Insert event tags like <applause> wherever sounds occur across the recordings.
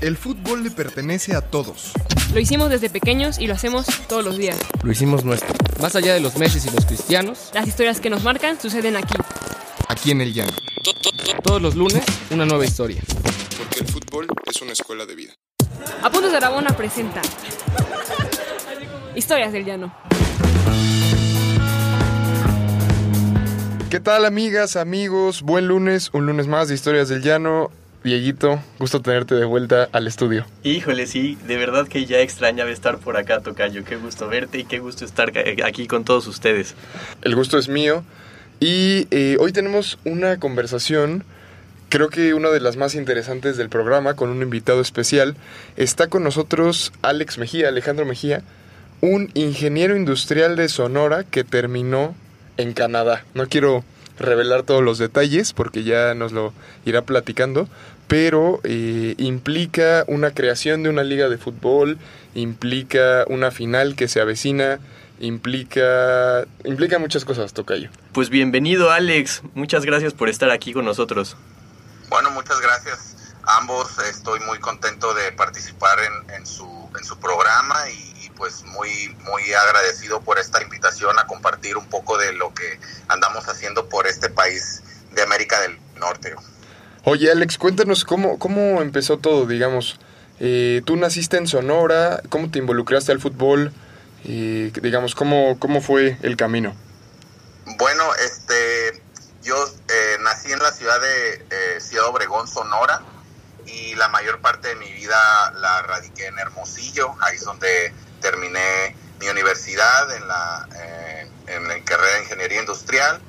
El fútbol le pertenece a todos. Lo hicimos desde pequeños y lo hacemos todos los días. Lo hicimos nuestro. Más allá de los meses y los cristianos, Las historias que nos marcan suceden aquí. Aquí en el llano. todos los lunes, una nueva historia. Porque el fútbol es una escuela de vida. Apuntes de Aragona presenta Historias del Llano. ¿Qué tal amigas, amigos? Buen lunes, un lunes más de Historias del Llano. Dieguito, gusto tenerte de vuelta al estudio. Híjole, sí, de verdad que ya extrañaba estar por acá, Tocayo. Qué gusto verte y qué gusto estar ca- aquí con todos ustedes. El gusto es mío. Y eh, hoy tenemos una conversación, creo que una de las más interesantes del programa, con un invitado especial. Está con nosotros Alex Mejía, Alejandro Mejía, un ingeniero industrial de Sonora que terminó en Canadá. No quiero revelar todos los detalles porque ya nos lo irá platicando, pero eh, implica una creación de una liga de fútbol, implica una final que se avecina, implica implica muchas cosas, Tocayo. Pues bienvenido, Alex. Muchas gracias por estar aquí con nosotros. Bueno, muchas gracias a ambos. Estoy muy contento de participar en, en su, en su programa y, y, pues muy, muy agradecido por esta invitación a compartir un poco de lo que andamos haciendo por este país de América del Norte. Oye, Alex, cuéntanos cómo, cómo empezó todo, digamos. Eh, tú naciste en Sonora, ¿cómo te involucraste al fútbol? Eh, digamos, ¿cómo, ¿cómo fue el camino? Bueno, este, yo eh, nací en la ciudad de eh, Ciudad Obregón, Sonora, y la mayor parte de mi vida la radiqué en Hermosillo, ahí es donde terminé mi universidad en la, eh, en la carrera de Ingeniería Industrial,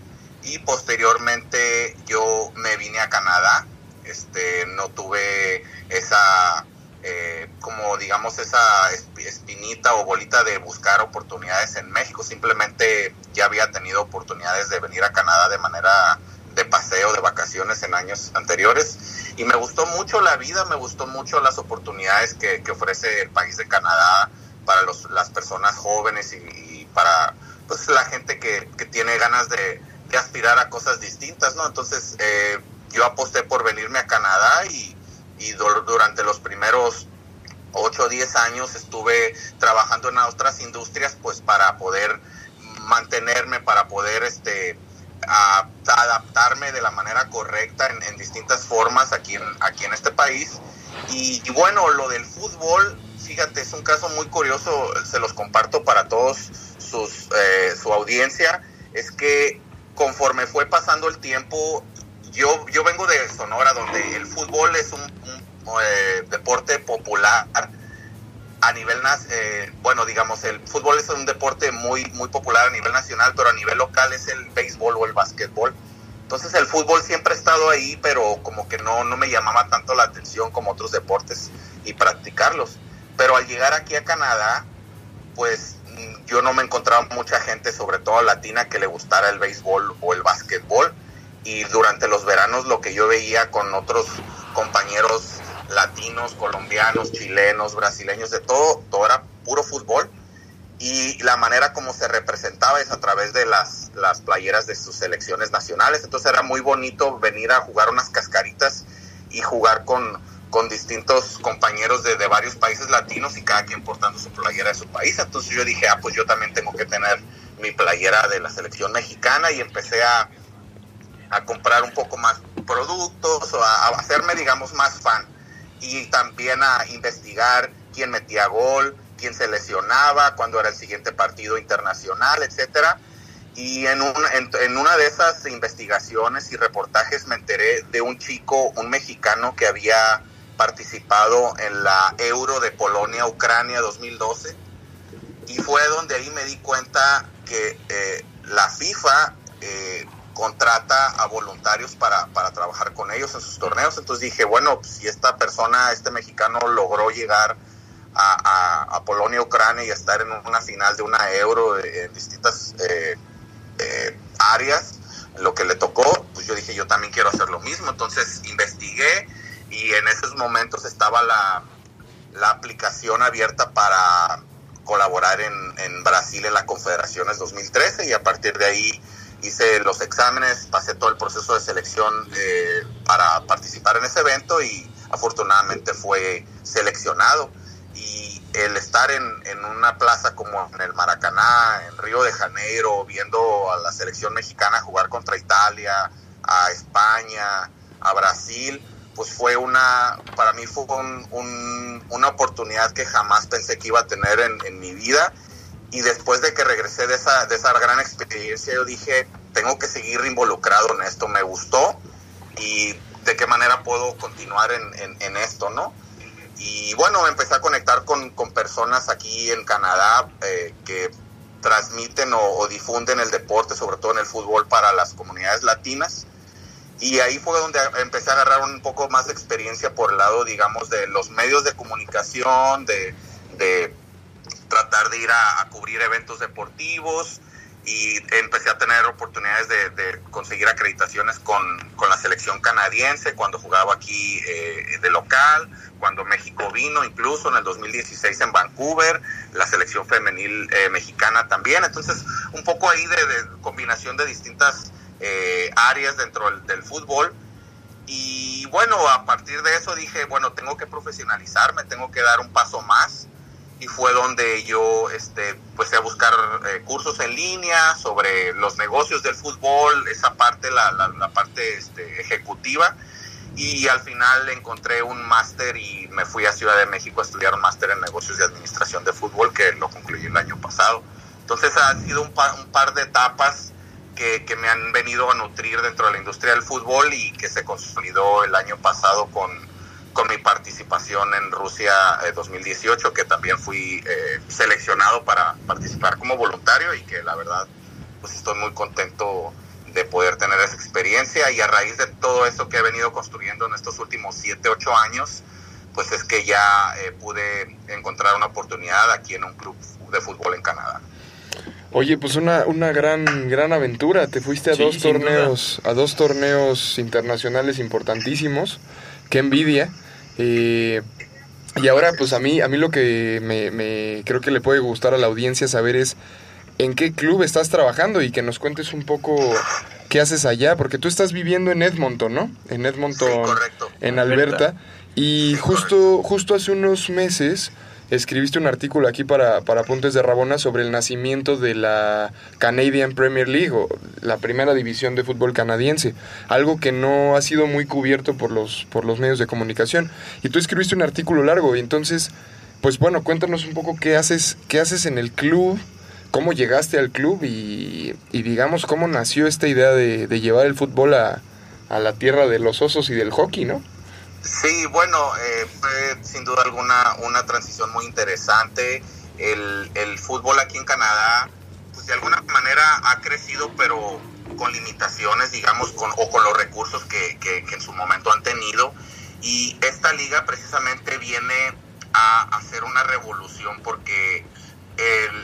y posteriormente yo me vine a Canadá, este, no tuve esa... Eh, como digamos esa esp- espinita o bolita de buscar oportunidades en México, simplemente ya había tenido oportunidades de venir a Canadá de manera de paseo, de vacaciones en años anteriores y me gustó mucho la vida, me gustó mucho las oportunidades que, que ofrece el país de Canadá para los, las personas jóvenes y, para pues la gente que, que tiene ganas de, aspirar a cosas distintas, ¿no? Entonces eh, yo aposté por venirme a Canadá y, y du- durante los primeros 8 o 10 años estuve trabajando en otras industrias pues para poder mantenerme, para poder este a- adaptarme de la manera correcta en, en distintas formas aquí en, aquí en este país. Y, bueno, lo del fútbol, fíjate, es un caso muy curioso, se los comparto para todos sus, eh, su audiencia, es que conforme fue pasando el tiempo, yo, yo vengo de Sonora, donde el fútbol es un, un, eh, deporte popular a nivel, eh, bueno, digamos, el fútbol es un deporte muy, muy popular a nivel nacional, pero a nivel local es el béisbol o el básquetbol. Entonces el fútbol siempre ha estado ahí, pero como que no, no me llamaba tanto la atención como otros deportes y practicarlos. Pero al llegar aquí a Canadá, pues yo no me encontraba mucha gente, sobre todo latina, que le gustara el béisbol o el básquetbol. Y durante los veranos lo que yo veía con otros compañeros latinos, colombianos, chilenos, brasileños, de todo, todo era puro fútbol. Y la manera como se representaba es a través de las, las playeras de sus selecciones nacionales. Entonces era muy bonito venir a jugar unas cascaritas y jugar con, con distintos compañeros de, de varios países latinos y cada quien portando su playera de su país. Entonces yo dije, ah, pues yo también tengo que tener mi playera de la selección mexicana y empecé a, a comprar un poco más productos o a, a hacerme, digamos, más fan. Y también a investigar quién metía gol, quién se lesionaba, cuándo era el siguiente partido internacional, etcétera. Y en, un, en, en, una de esas investigaciones y reportajes me enteré de un chico, un mexicano que había participado en la Euro de Polonia-Ucrania 2012. Y fue donde ahí me di cuenta que eh, la FIFA eh, contrata a voluntarios para, para, trabajar con ellos en sus torneos. Entonces dije, bueno, pues, si esta persona, este mexicano logró llegar a, a, a Polonia, Ucrania y estar en una final de una euro en distintas eh, eh, áreas, lo que le tocó, pues yo dije, yo también quiero hacer lo mismo. Entonces investigué y en esos momentos estaba la, la aplicación abierta para colaborar en, en Brasil en la Confederaciones 2013 y a partir de ahí hice los exámenes, pasé todo el proceso de selección eh, para participar en ese evento y afortunadamente fue seleccionado y el estar en, en, una plaza como en el Maracaná, en Río de Janeiro, viendo a la selección mexicana jugar contra Italia, a España, a Brasil, pues fue una, para mí fue un, un, una oportunidad que jamás pensé que iba a tener en, en, mi vida. Y después de que regresé de esa, de esa gran experiencia, yo dije, tengo que seguir involucrado en esto, me gustó y de qué manera puedo continuar en, en, esto, ¿no? Y bueno, empecé a conectar con, con personas aquí en Canadá eh, que transmiten o, difunden el deporte, sobre todo en el fútbol para las comunidades latinas. Y ahí fue donde empecé a agarrar un poco más de experiencia por el lado, digamos, de los medios de comunicación, de tratar de ir a, cubrir eventos deportivos y empecé a tener oportunidades de, conseguir acreditaciones con, con, la selección canadiense cuando jugaba aquí eh, de local, cuando México vino, incluso en el 2016 en Vancouver, la selección femenil eh, mexicana también. Entonces, un poco ahí de, de combinación de distintas eh, áreas dentro del, fútbol. Y bueno, a partir de eso dije, bueno, tengo que profesionalizarme, tengo que dar un paso más. Y fue donde yo este, pues a buscar eh, cursos en línea sobre los negocios del fútbol, esa parte, la, la, la parte este, ejecutiva. Y al final encontré un máster y me fui a Ciudad de México a estudiar un máster en negocios de administración de fútbol que lo concluí el año pasado. Entonces ha sido un, pa un par de etapas que, que, me han venido a nutrir dentro de la industria del fútbol y que se consolidó el año pasado con, con mi participación en Rusia eh, 2018, que también fui eh, seleccionado para participar como voluntario y que la verdad pues estoy muy contento de poder tener esa experiencia y a raíz de todo eso que he venido construyendo en estos últimos 7, 8 años, pues es que ya eh, pude encontrar una oportunidad aquí en un club de fútbol en Canadá. Oye, pues una, una gran, gran aventura. Te fuiste a sí, dos torneos, duda. a dos torneos internacionales importantísimos. Qué envidia. Eh, y ahora, pues a mí, a mí lo que me, me, creo que le puede gustar a la audiencia saber es en qué club estás trabajando y que nos cuentes un poco qué haces allá, porque tú estás viviendo en Edmonton, ¿no? En Edmonton, sí, en Alberta. Y justo, justo hace unos meses escribiste un artículo aquí para, para de Rabona sobre el nacimiento de la Canadian Premier League, o la primera división de fútbol canadiense, algo que no ha sido muy cubierto por los, por los medios de comunicación. Y tú escribiste un artículo largo, y entonces, pues bueno, cuéntanos un poco qué haces, qué haces en el club, cómo llegaste al club y, y digamos cómo nació esta idea de, de llevar el fútbol a, a la tierra de los osos y del hockey, ¿no? Sí, bueno, eh, fue sin duda alguna una transición muy interesante. El, fútbol aquí en Canadá, pues de alguna manera ha crecido, pero con limitaciones, digamos, con, o con los recursos que, en su momento han tenido. Y esta liga precisamente viene a hacer una revolución porque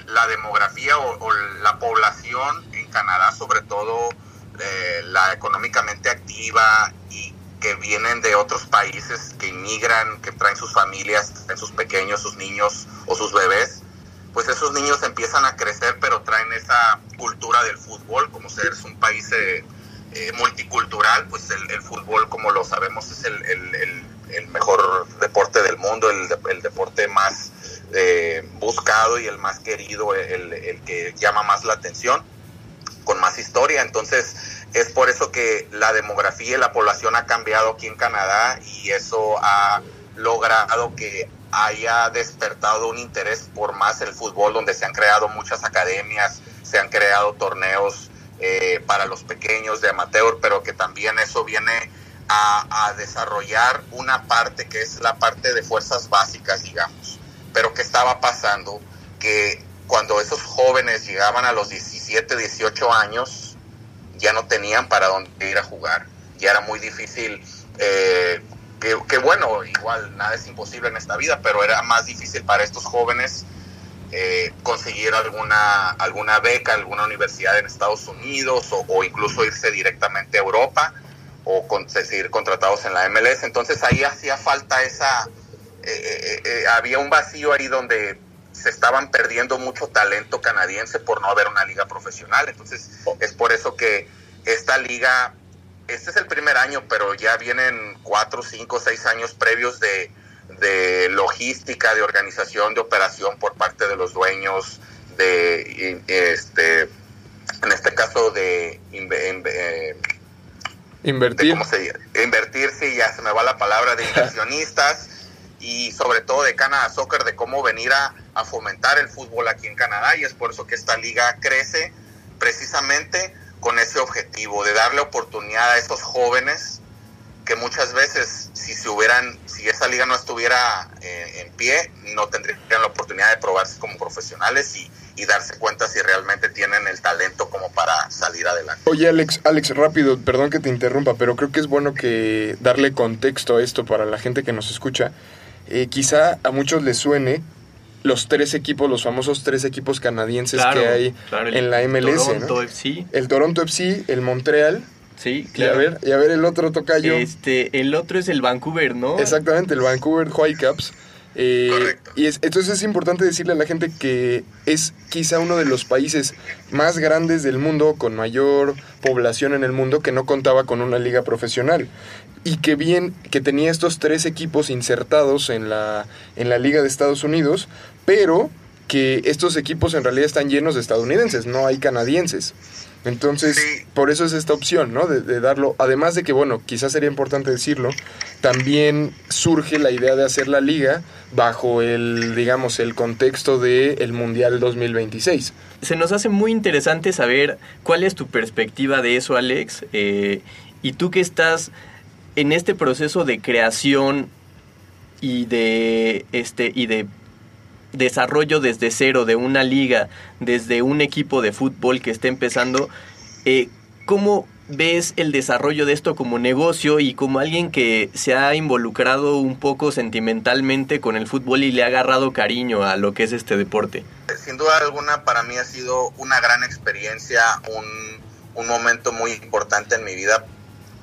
la demografía o, o, la población en Canadá, sobre todo eh, la económicamente activa y que vienen de otros países, que inmigran, que traen sus familias, sus pequeños, sus niños o sus bebés, pues esos niños empiezan a crecer, pero traen esa cultura del fútbol, como ser un país eh, eh, multicultural, pues el, fútbol, como lo sabemos, es el mejor deporte del mundo, el, deporte más eh, buscado y el más querido, el que llama más la atención, con más historia. Entonces, es por eso que la demografía y la población ha cambiado aquí en Canadá y eso ha logrado que haya despertado un interés por más el fútbol, donde se han creado muchas academias, se han creado torneos eh, para los pequeños de amateur, pero que también eso viene a, desarrollar una parte que es la parte de fuerzas básicas, digamos. Pero ¿qué estaba pasando? Que cuando esos jóvenes llegaban a los 17, 18 años, ya no tenían para dónde ir a jugar. Ya era muy difícil, eh, que, bueno, igual nada es imposible en esta vida, pero era más difícil para estos jóvenes eh, conseguir alguna, alguna beca, alguna universidad en Estados Unidos o, incluso irse directamente a Europa o con, seguir contratados en la MLS. Entonces ahí hacía falta esa, eh, eh había un vacío ahí donde se estaban perdiendo mucho talento canadiense por no haber una liga profesional. Entonces, es por eso que esta liga este es el primer año, pero ya vienen cuatro, cinco, seis años previos de, de logística, de organización, de operación por parte de los dueños, de este, en este caso de, eh, invertir. ¿cómo se dice? Invertir, sí, ya se me va la palabra, de inversionistas <laughs> y sobre todo de Canadá Soccer, de cómo venir a, a fomentar el fútbol aquí en Canadá y es por eso que esta liga crece precisamente con ese objetivo de darle oportunidad a esos jóvenes que muchas veces si se hubieran si esa liga no estuviera eh, en pie no tendrían la oportunidad de probarse como profesionales y, darse cuenta si realmente tienen el talento como para salir adelante. Oye Alex, Alex, rápido, perdón que te interrumpa, pero creo que es bueno que darle contexto a esto para la gente que nos escucha. Eh, quizá a muchos les suene los tres equipos, los famosos tres equipos canadienses Claro, que hay claro, el en la MLS, Toronto ¿no? FC. El Toronto FC, el Montreal, Sí, y a claro. ver, y a ver el otro tocayo. Este, el otro es el Vancouver, ¿no? Exactamente, el Vancouver Whitecaps. Eh, Correcto. y es, entonces es importante decirle a la gente que es quizá uno de los países más grandes del mundo, con mayor población en el mundo, que no contaba con una liga profesional. Y que bien, que tenía estos tres equipos insertados en la, en la Liga de Estados Unidos, pero que estos equipos en realidad están llenos de estadounidenses, no hay canadienses. Entonces, Sí. por eso es esta opción, ¿no? De, de darlo, además de que, bueno, quizás sería importante decirlo, también surge la idea de hacer la liga bajo el, digamos, el contexto del el Mundial 2026. Se nos hace muy interesante saber cuál es tu perspectiva de eso, Alex. eh, y tú que estás en este proceso de creación y de este y de desarrollo desde cero de una liga, desde un equipo de fútbol que está empezando, eh, ¿cómo ves el desarrollo de esto como negocio y como alguien que se ha involucrado un poco sentimentalmente con el fútbol y le ha agarrado cariño a lo que es este deporte? Sin duda alguna para mí ha sido una gran experiencia, un, un momento muy importante en mi vida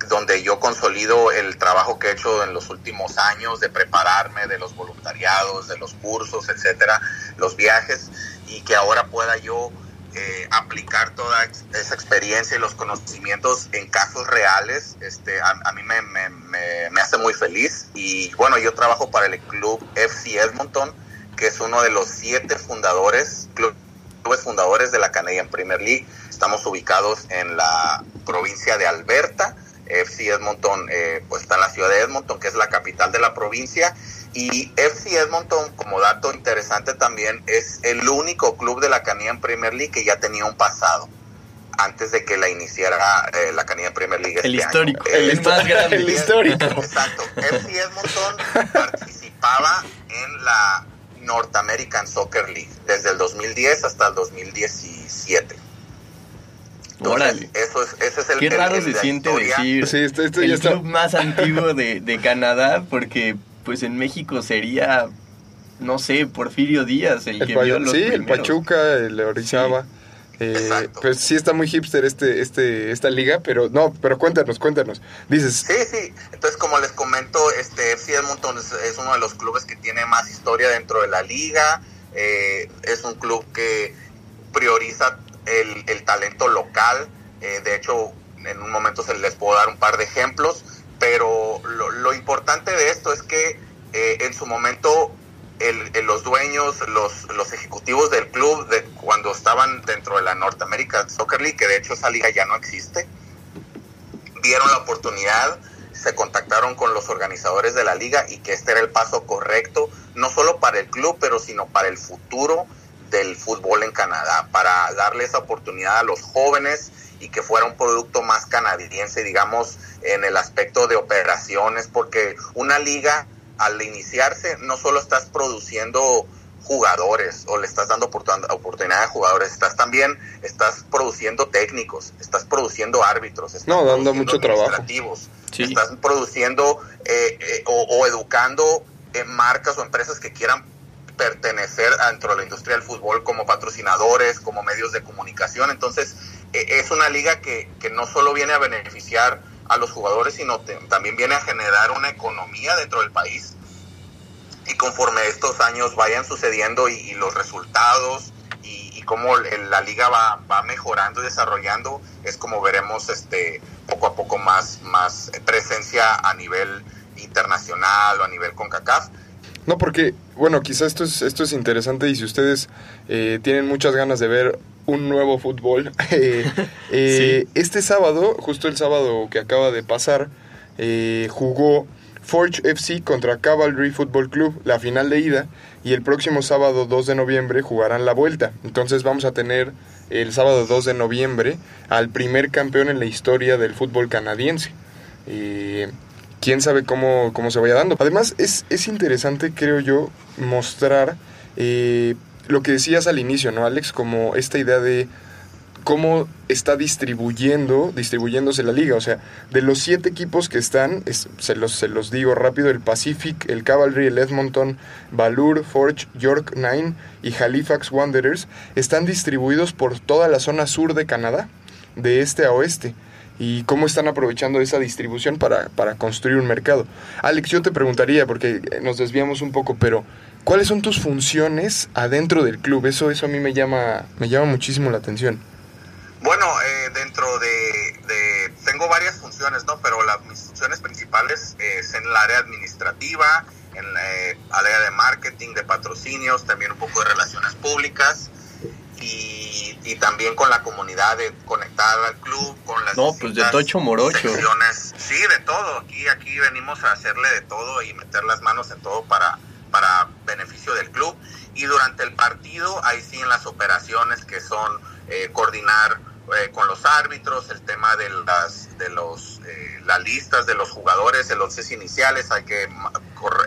donde yo consolido el trabajo que he hecho en los últimos años de prepararme, de los voluntariados, de los cursos, etcétera, los viajes, y que ahora pueda yo eh, aplicar toda esa experiencia y los conocimientos en casos reales, este, a, a mí me, me, me, me hace muy feliz. Y bueno, yo trabajo para el club FC Edmonton, que es uno de los siete fundadores, clubes fundadores de la Canadian Premier League. Estamos ubicados en la provincia de Alberta. FC Edmonton eh, pues está en la ciudad de Edmonton, que es la capital de la provincia. Y FC Edmonton, como dato interesante también, es el único club de la Canadian Premier League que ya tenía un pasado antes de que la iniciara eh, la Canadian Premier League. El este histórico, año. el más <laughs> grande. El histórico. Exacto. FC Edmonton participaba en la North American Soccer League desde el 2010 hasta el 2017. Entonces, Órale. Eso es, ese es el Qué el- raro el- se siente historia. decir Sí, esto, esto ya el está. club más antiguo de, de Canadá, porque pues en México sería, no sé, Porfirio Díaz el, El que vio los sí, el primeros. Pachuca, el Orizaba. Eh, Exacto. pues sí está muy hipster este, este, esta liga, pero no, pero cuéntanos, cuéntanos. Dices, Sí, sí. Entonces, como les comento, este FC Edmonton es, es uno de los clubes que tiene más historia dentro de la liga. Eh, es un club que prioriza el, talento local. Eh, de hecho, en un momento se les puedo dar un par de ejemplos. Pero lo, importante de esto es que eh, en su momento los dueños, los, ejecutivos del club, cuando estaban dentro de la North American Soccer League, que de hecho esa liga ya no existe, vieron la oportunidad, se contactaron con los organizadores de la liga y que este era el paso correcto, no solo para el club, pero sino para el futuro del fútbol en Canadá, para darle esa oportunidad a los jóvenes y que fuera un producto más canadiense, digamos, en el aspecto de operaciones, porque una liga al iniciarse no solo estás produciendo jugadores o le estás dando oportun- oportunidad a jugadores, estás también estás produciendo técnicos, estás produciendo árbitros, estás No, dando produciendo mucho trabajo. Sí. estás produciendo eh, eh, o, o educando eh, marcas o empresas que quieran pertenecer dentro de la industria del fútbol como patrocinadores, como medios de comunicación. Entonces, eh, es una liga que, que no solo viene a beneficiar a los jugadores, sino te- también viene a generar una economía dentro del país. Y conforme estos años vayan sucediendo y, y los resultados y, y cómo la liga va, va mejorando y desarrollando, es como veremos este poco a poco más, más presencia a nivel internacional o a nivel CONCACAF. No, porque, bueno, quizás esto es, esto es interesante y si ustedes eh, tienen muchas ganas de ver un nuevo fútbol, <laughs> eh, eh, este sábado, justo el sábado que acaba de pasar, eh, jugó Forge FC contra Cavalry Football Club, la final de ida, y el próximo sábado 2 de noviembre jugarán la vuelta. Entonces vamos a tener el sábado 2 de noviembre al primer campeón en la historia del fútbol canadiense. Quién sabe cómo, cómo se vaya dando. Además, es, es interesante, creo yo, mostrar eh, lo que decías al inicio, ¿no, Alex? Como esta idea de cómo está distribuyendo, distribuyéndose la liga. O sea, de los siete equipos que están, es- se, los, se los digo rápido, el Pacific, el Cavalry, el Edmonton, Valur, Forge, York Nine y Halifax Wanderers están distribuidos por toda la zona sur de Canadá, de este a oeste. Y cómo están aprovechando esa distribución para, para construir un mercado. Alex, yo te preguntaría, porque nos desviamos un poco, pero ¿cuáles son tus funciones adentro del club? Eso, eso a mí me llama, me llama muchísimo la atención. Bueno, eh, dentro de, Tengo varias funciones, ¿no? Pero las, mis funciones principales eh, es en el área administrativa, en el área de marketing, de patrocinios, también un poco de relaciones públicas y, y también con la comunidad, de conectar al club, con las No, pues de distintas tocho morocho. secciones. Sí, de todo. Aquí, aquí venimos a hacerle de todo y meter las manos en todo para, para beneficio del club. Y durante el partido, ahí sí en las operaciones que son eh, coordinar eh, con los árbitros, el tema de las de los eh, las listas de los jugadores, el once iniciales, hay que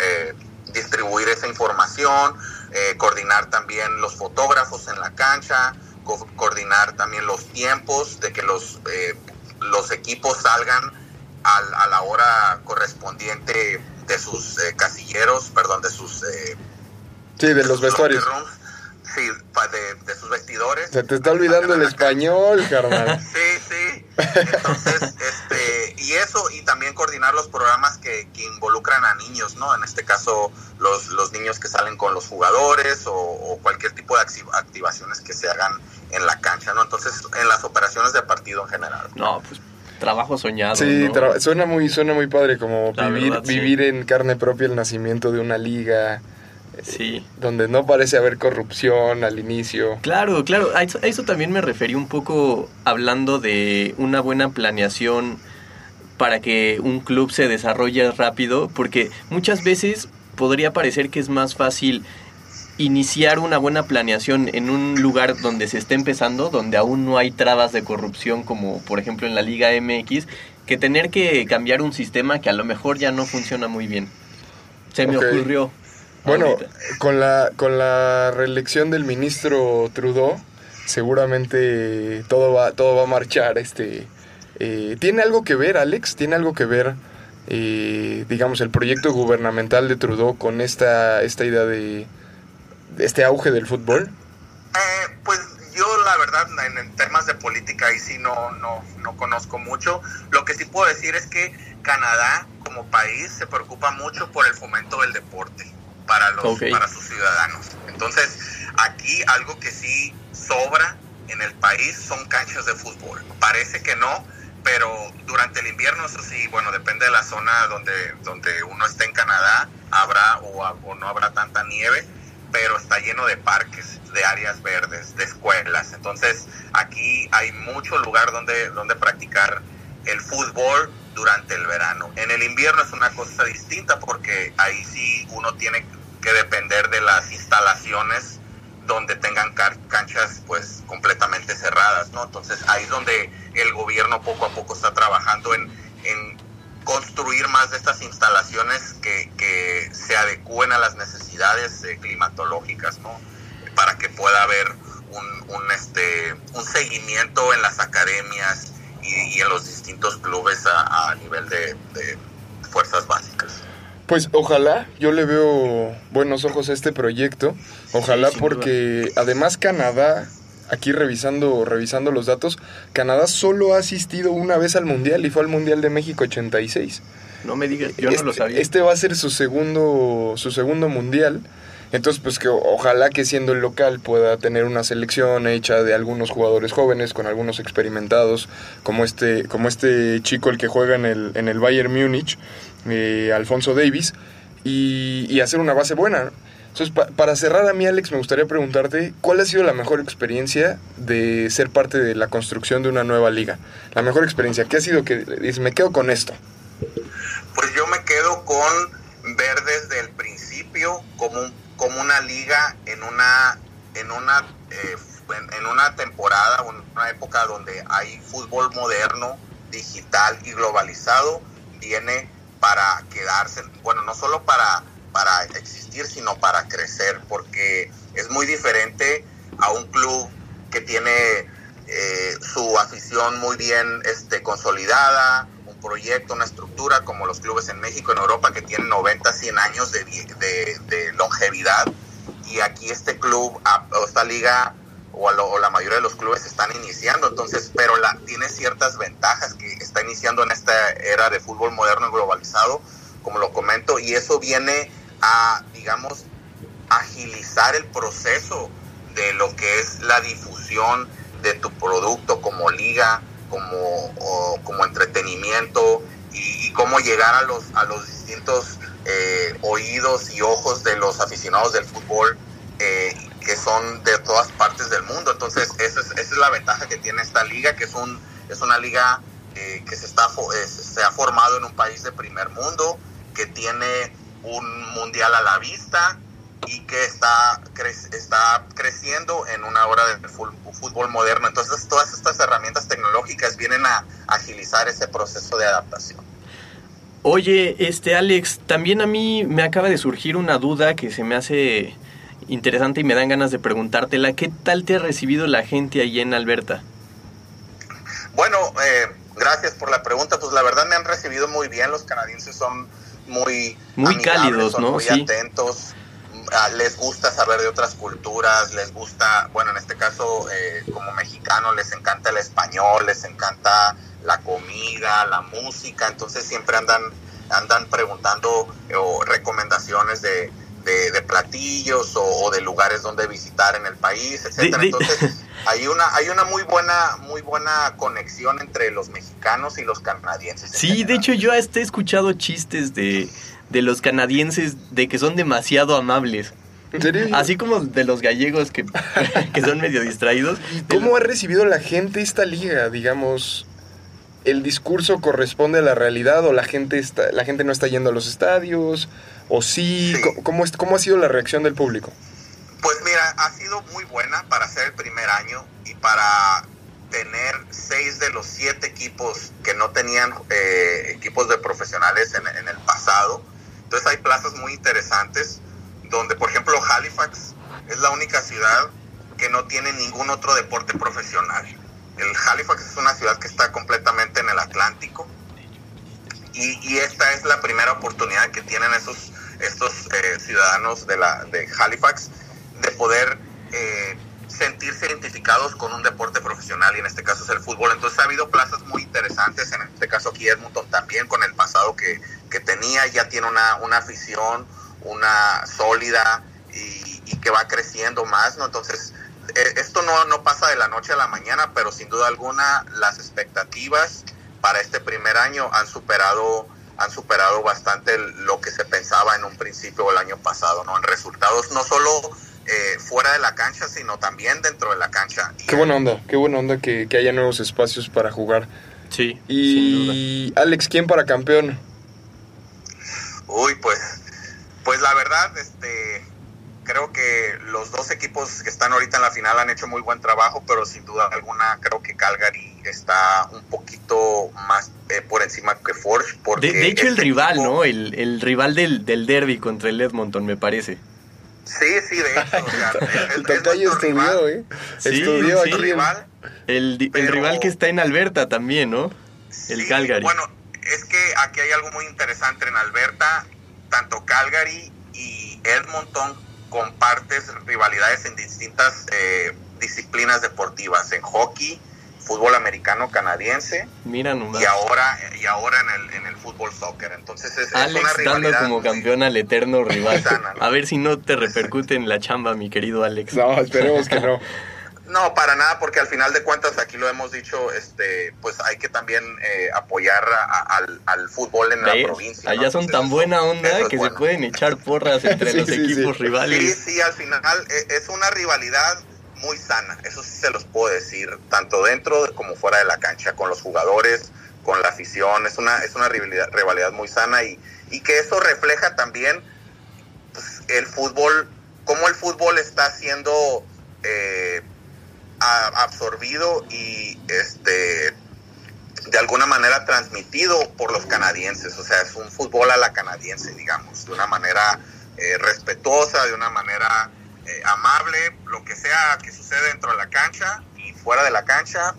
eh, distribuir esa información, eh, coordinar también los fotógrafos en la cancha, co- coordinar también los tiempos de que los eh, los equipos salgan al- a la hora correspondiente de sus eh, casilleros, perdón, de sus eh, Sí, de los vestuarios. rooms, sí, de, de sus vestidores. Se te está olvidando el español, carnal. <laughs> Sí, sí. Entonces, también coordinar los programas que, que involucran a niños, ¿no? En este caso, los, los niños que salen con los jugadores o, o cualquier tipo de acti- activaciones que se hagan en la cancha, ¿no? Entonces, en las operaciones de partido en general. No, pues trabajo soñado. Sí, ¿no? tra- suena muy, suena muy padre como La vivir, verdad, sí. vivir en carne propia el nacimiento de una liga Sí. donde no parece haber corrupción al inicio. Claro, claro. A eso, a eso también me referí un poco hablando de una buena planeación para que un club se desarrolle rápido, porque muchas veces podría parecer que es más fácil iniciar una buena planeación en un lugar donde se esté empezando, donde aún no hay trabas de corrupción como por ejemplo en la Liga MX, que tener que cambiar un sistema que a lo mejor ya no funciona muy bien. Se me ocurrió. Bueno, ahorita. con la, con la reelección del ministro Trudeau, seguramente todo va, todo va a marchar. Este, eh, ¿Tiene algo que ver, Alex? ¿Tiene algo que ver, eh, digamos, el proyecto gubernamental de Trudeau con esta, esta idea de, de este auge del fútbol? Eh, pues yo la verdad en, en temas de política ahí sí no, no, no conozco mucho. Lo que sí puedo decir es que Canadá como país se preocupa mucho por el fomento del deporte para los para sus ciudadanos. Entonces aquí algo que sí sobra en el país son canchas de fútbol. Parece que no, pero durante el invierno eso sí, bueno depende de la zona donde donde uno esté en Canadá habrá o, o no habrá tanta nieve pero está lleno de parques, de áreas verdes, de escuelas. Entonces, aquí hay mucho lugar donde, donde practicar el fútbol durante el verano. En el invierno es una cosa distinta porque ahí sí uno tiene que depender de las instalaciones donde tengan canchas pues completamente cerradas, ¿no? Entonces ahí es donde el gobierno poco a poco está trabajando en, en construir más de estas instalaciones que, que se adecúen a las necesidades eh, climatológicas, ¿no? Para que pueda haber un, este, un seguimiento en las academias y, en los distintos clubes a, nivel de fuerzas básicas. Pues ojalá, yo le veo buenos ojos a este proyecto. Ojalá porque además Canadá, aquí revisando, revisando los datos, Canadá solo ha asistido una vez al Mundial y fue al Mundial de México 86. No me digas, yo este, no lo sabía. Este va a ser su segundo, su segundo Mundial. Entonces, pues que ojalá que siendo el local pueda tener una selección hecha de algunos jugadores jóvenes, con algunos experimentados, como este, como este chico el que juega en el, en el Bayern Múnich, eh, Alfonso Davis, y, hacer una base buena. Entonces, pa- para cerrar a mí, Alex, me gustaría preguntarte, ¿cuál ha sido la mejor experiencia de ser parte de la construcción de una nueva liga? La mejor experiencia, ¿qué ha sido que dices, me quedo con esto? Pues yo me quedo con ver desde el principio como, como una liga en una en una eh, en, una temporada, una época donde hay fútbol moderno, digital y globalizado, viene para quedarse, bueno, no solo para para existir, sino para crecer, porque es muy diferente a un club que tiene eh, su afición muy bien este, consolidada, un proyecto, una estructura, como los clubes en México, en Europa, que tienen 90, 100 años de, de- de longevidad. Y aquí este club, esta liga, o, a lo- o la mayoría de los clubes están iniciando, entonces, pero la, tiene ciertas ventajas que está iniciando en esta era de fútbol moderno y globalizado, como lo comento, y eso viene a, digamos, agilizar el proceso de lo que es la difusión de tu producto como liga, como, como entretenimiento y, y cómo llegar a los, a los distintos eh, oídos y ojos de los aficionados del fútbol eh, que son de todas partes del mundo. Entonces, esa es, esa es la ventaja que tiene esta liga, que es, un, es una liga eh, que se, está, eh, se ha formado en un país de primer mundo, que tiene un mundial a la vista y que está, está creciendo en una hora del fútbol moderno. Entonces, todas estas herramientas tecnológicas vienen a agilizar ese proceso de adaptación. Oye, este Alex, también a mí me acaba de surgir una duda que se me hace interesante y me dan ganas de preguntártela. ¿Qué tal te ha recibido la gente ahí en Alberta? Bueno, eh, gracias por la pregunta. Pues la verdad me han recibido muy bien. Los canadienses son muy Muy cálidos, son ¿no? Muy Sí. atentos. Ah, les gusta saber de otras culturas, les gusta, bueno, en este caso eh, como mexicano les encanta el español, les encanta la comida, la música, entonces siempre andan andan preguntando eh, o recomendaciones de, de, de platillos o, o de lugares donde visitar en el país, etcétera. Entonces <laughs> hay una hay una muy buena muy buena conexión entre los mexicanos y los canadienses. en Sí, de hecho yo hasta he escuchado chistes de, de los canadienses de que son demasiado amables. ¿En serio? Así como de los gallegos que, <laughs> que son medio distraídos. ¿Cómo ha recibido la gente esta liga? Digamos, ¿el discurso corresponde a la realidad o la gente, está, la gente no está yendo a los estadios? ¿O sí? Sí. ¿Cómo, cómo, es- cómo ha sido la reacción del público? Pues mira, ha sido muy buena para ser el primer año y para tener seis de los siete equipos que no tenían eh, equipos de profesionales en, en el pasado. Entonces hay plazas muy interesantes donde, por ejemplo, Halifax es la única ciudad que no tiene ningún otro deporte profesional. El Halifax es una ciudad que está completamente Atlántico y, y esta es la primera oportunidad que tienen esos estos eh, ciudadanos de la de Halifax de poder eh, sentirse identificados con un deporte profesional y en este caso es el fútbol. Entonces ha habido plazas muy interesantes, en este caso aquí Edmonton también con el pasado que, que tenía, ya tiene una, una afición, una sólida y, y que va creciendo más, ¿no? Entonces eh, esto no, no pasa de la noche a la mañana, pero sin duda alguna las expectativas para este primer año han superado han superado bastante lo que se pensaba en un principio el año pasado, ¿no? En resultados no solo eh, fuera de la cancha, sino también dentro de la cancha. Qué buena onda, qué buena onda que, que haya nuevos espacios para jugar. Sí, sin duda. Y Alex, ¿quién para campeón? Uy, pues, pues la verdad, este, creo que los dos equipos que están ahorita en la final han hecho muy buen trabajo, pero sin duda alguna creo Calgary está un poquito más eh, por encima que Forge. Porque De, de hecho, el este rival, equipo- ¿no? El, el rival del, del derby contra el Edmonton, me parece. Sí, sí, de hecho. o sea, <laughs> es- El tocayo nuestro estudió, rival, ¿eh? Sí, estudió sí. aquí. rival. El, di- el Pero- rival que está en Alberta también, ¿no? El Sí, Calgary. Bueno, es que aquí hay algo muy interesante en Alberta. Tanto Calgary y Edmonton comparten rivalidades en distintas eh, disciplinas deportivas. En hockey, fútbol americano canadiense Mira nomás. y ahora y ahora en el, en el fútbol soccer. Entonces es, es una Alex dando rivalidad como campeón al eterno rival. sana, ¿no? A ver si no te repercute en la chamba, mi querido Alex. No, esperemos que no. <laughs> No, para nada, porque al final de cuentas, aquí lo hemos dicho, este, pues hay que también eh, apoyar a- a- al, al fútbol en la provincia. ¿no? Allá son Entonces, tan buena onda es que se pueden echar porras entre <laughs> Sí, los sí, equipos sí. rivales. Sí, sí, al final eh, es una rivalidad muy sana, eso sí se los puedo decir, tanto dentro de- como fuera de la cancha, con los jugadores, con la afición, es una, es una rivalidad, rivalidad muy sana y, y que eso refleja también pues, el fútbol, cómo el fútbol está siendo eh, absorbido y este de alguna manera transmitido por los canadienses, o sea, es un fútbol a la canadiense, digamos, de una manera eh, respetuosa, de una manera eh, amable, lo que sea que sucede dentro de la cancha y fuera de la cancha,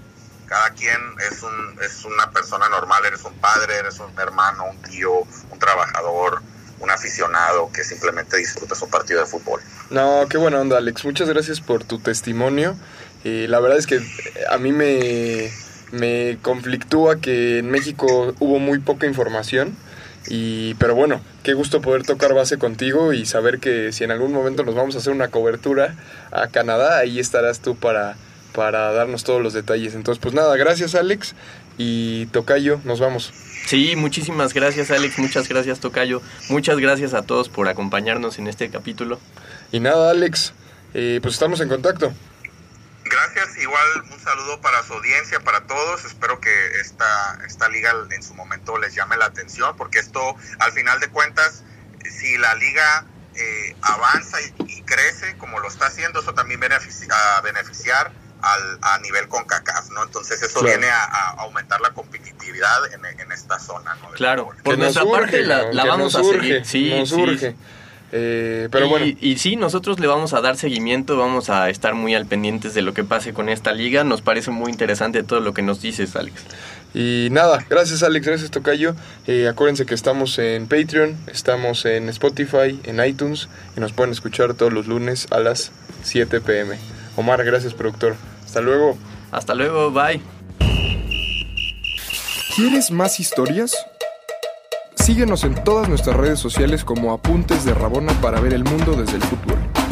cada quien es, un, es una persona normal, eres un padre, eres un hermano, un tío, un trabajador, un aficionado que simplemente disfruta su partido de fútbol. No, qué buena onda, Alex. Muchas gracias por tu testimonio. Eh, la verdad es que a mí me, me conflictúa que en México hubo muy poca información. Y, pero bueno, qué gusto poder tocar base contigo y saber que si en algún momento nos vamos a hacer una cobertura a Canadá, ahí estarás tú para, para darnos todos los detalles. Entonces, pues nada, gracias Alex y Tocayo, nos vamos. Sí, muchísimas gracias Alex, muchas gracias Tocayo, muchas gracias a todos por acompañarnos en este capítulo. Y nada, Alex, eh, pues estamos en contacto. Gracias, igual un saludo para su audiencia, para todos. Espero que esta, esta liga en su momento les llame la atención, porque esto, al final de cuentas, si la liga eh, avanza y, y crece como lo está haciendo, eso también beneficia, a beneficiar al, a nivel con CACAF, ¿no? Entonces eso Claro. viene a, a aumentar la competitividad en, en esta zona, ¿no? Claro, por nuestra parte la, la vamos a urge, seguir. Sí, nos sí. urge. Eh, pero y, bueno, y sí, nosotros le vamos a dar seguimiento, vamos a estar muy al pendientes de lo que pase con esta liga. Nos parece muy interesante todo lo que nos dices, Alex. y nada, gracias Alex, gracias Tocayo. Eh, acuérdense que estamos en Patreon, estamos en Spotify, en iTunes y nos pueden escuchar todos los lunes a las 7 pm. Omar, gracias productor. Hasta luego. Hasta luego, bye. ¿Quieres más historias? Síguenos en todas nuestras redes sociales como Apuntes de Rabona para ver el mundo desde el fútbol.